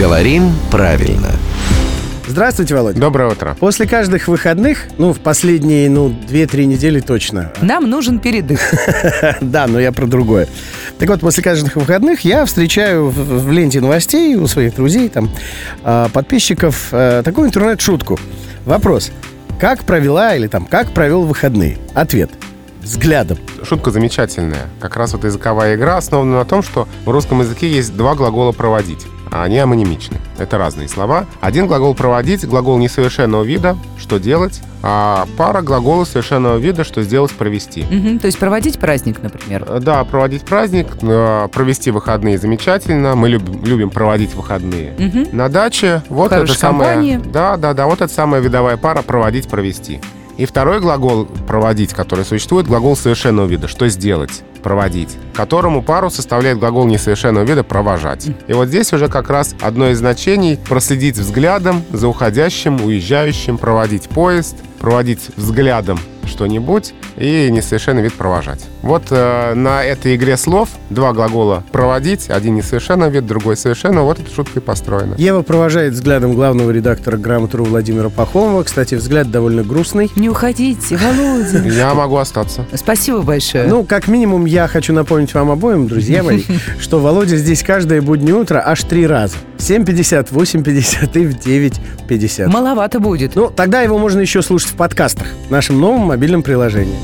Говорим правильно. Здравствуйте, Володя. Доброе утро. После каждых выходных, ну, в последние, ну, 2-3 недели точно. Нам нужен передых. Да, но я про другое. Так вот, после каждых выходных я встречаю в, ленте новостей у своих друзей, там, а, подписчиков, а, такую интернет-шутку. Вопрос. Как провела или там, как провел выходные? Ответ. Взглядом. Шутка замечательная. Как раз вот языковая игра основана на том, что в русском языке есть два глагола «проводить». А они амонимичны. Это разные слова. Один глагол «проводить» — глагол несовершенного вида, что делать, а пара глаголов совершенного вида, что сделать, провести. Мгм, То есть проводить праздник, например. Э, Да, проводить праздник, э, провести выходные замечательно. Мы любим, любим проводить выходные. Мгм. На даче вот хорошей это самая... компании. Да, да, да, вот это самая видовая пара проводить, провести. И второй глагол проводить, который существует, глагол совершенного вида. Что сделать? Проводить. Которому пару составляет глагол несовершенного вида провожать. И вот здесь уже как раз одно из значений проследить взглядом за уходящим, уезжающим, проводить поезд, проводить взглядом что-нибудь и несовершенный вид провожать. Вот э, на этой игре слов два глагола проводить, один несовершенный вид, другой совершенно. Вот эта шутка и построена. Ева провожает взглядом главного редактора «Грамотру» Владимира Пахомова. Кстати, взгляд довольно грустный. Не уходите, Володя. Я могу остаться. Спасибо большое. Ну, как минимум, я хочу напомнить вам обоим, друзья мои, что Володя здесь каждое буднее утро аж три раза. В 7.50, в 8.50 и в 9.50. Маловато будет. Ну, тогда его можно еще слушать в подкастах, в нашем новом мобильном приложении.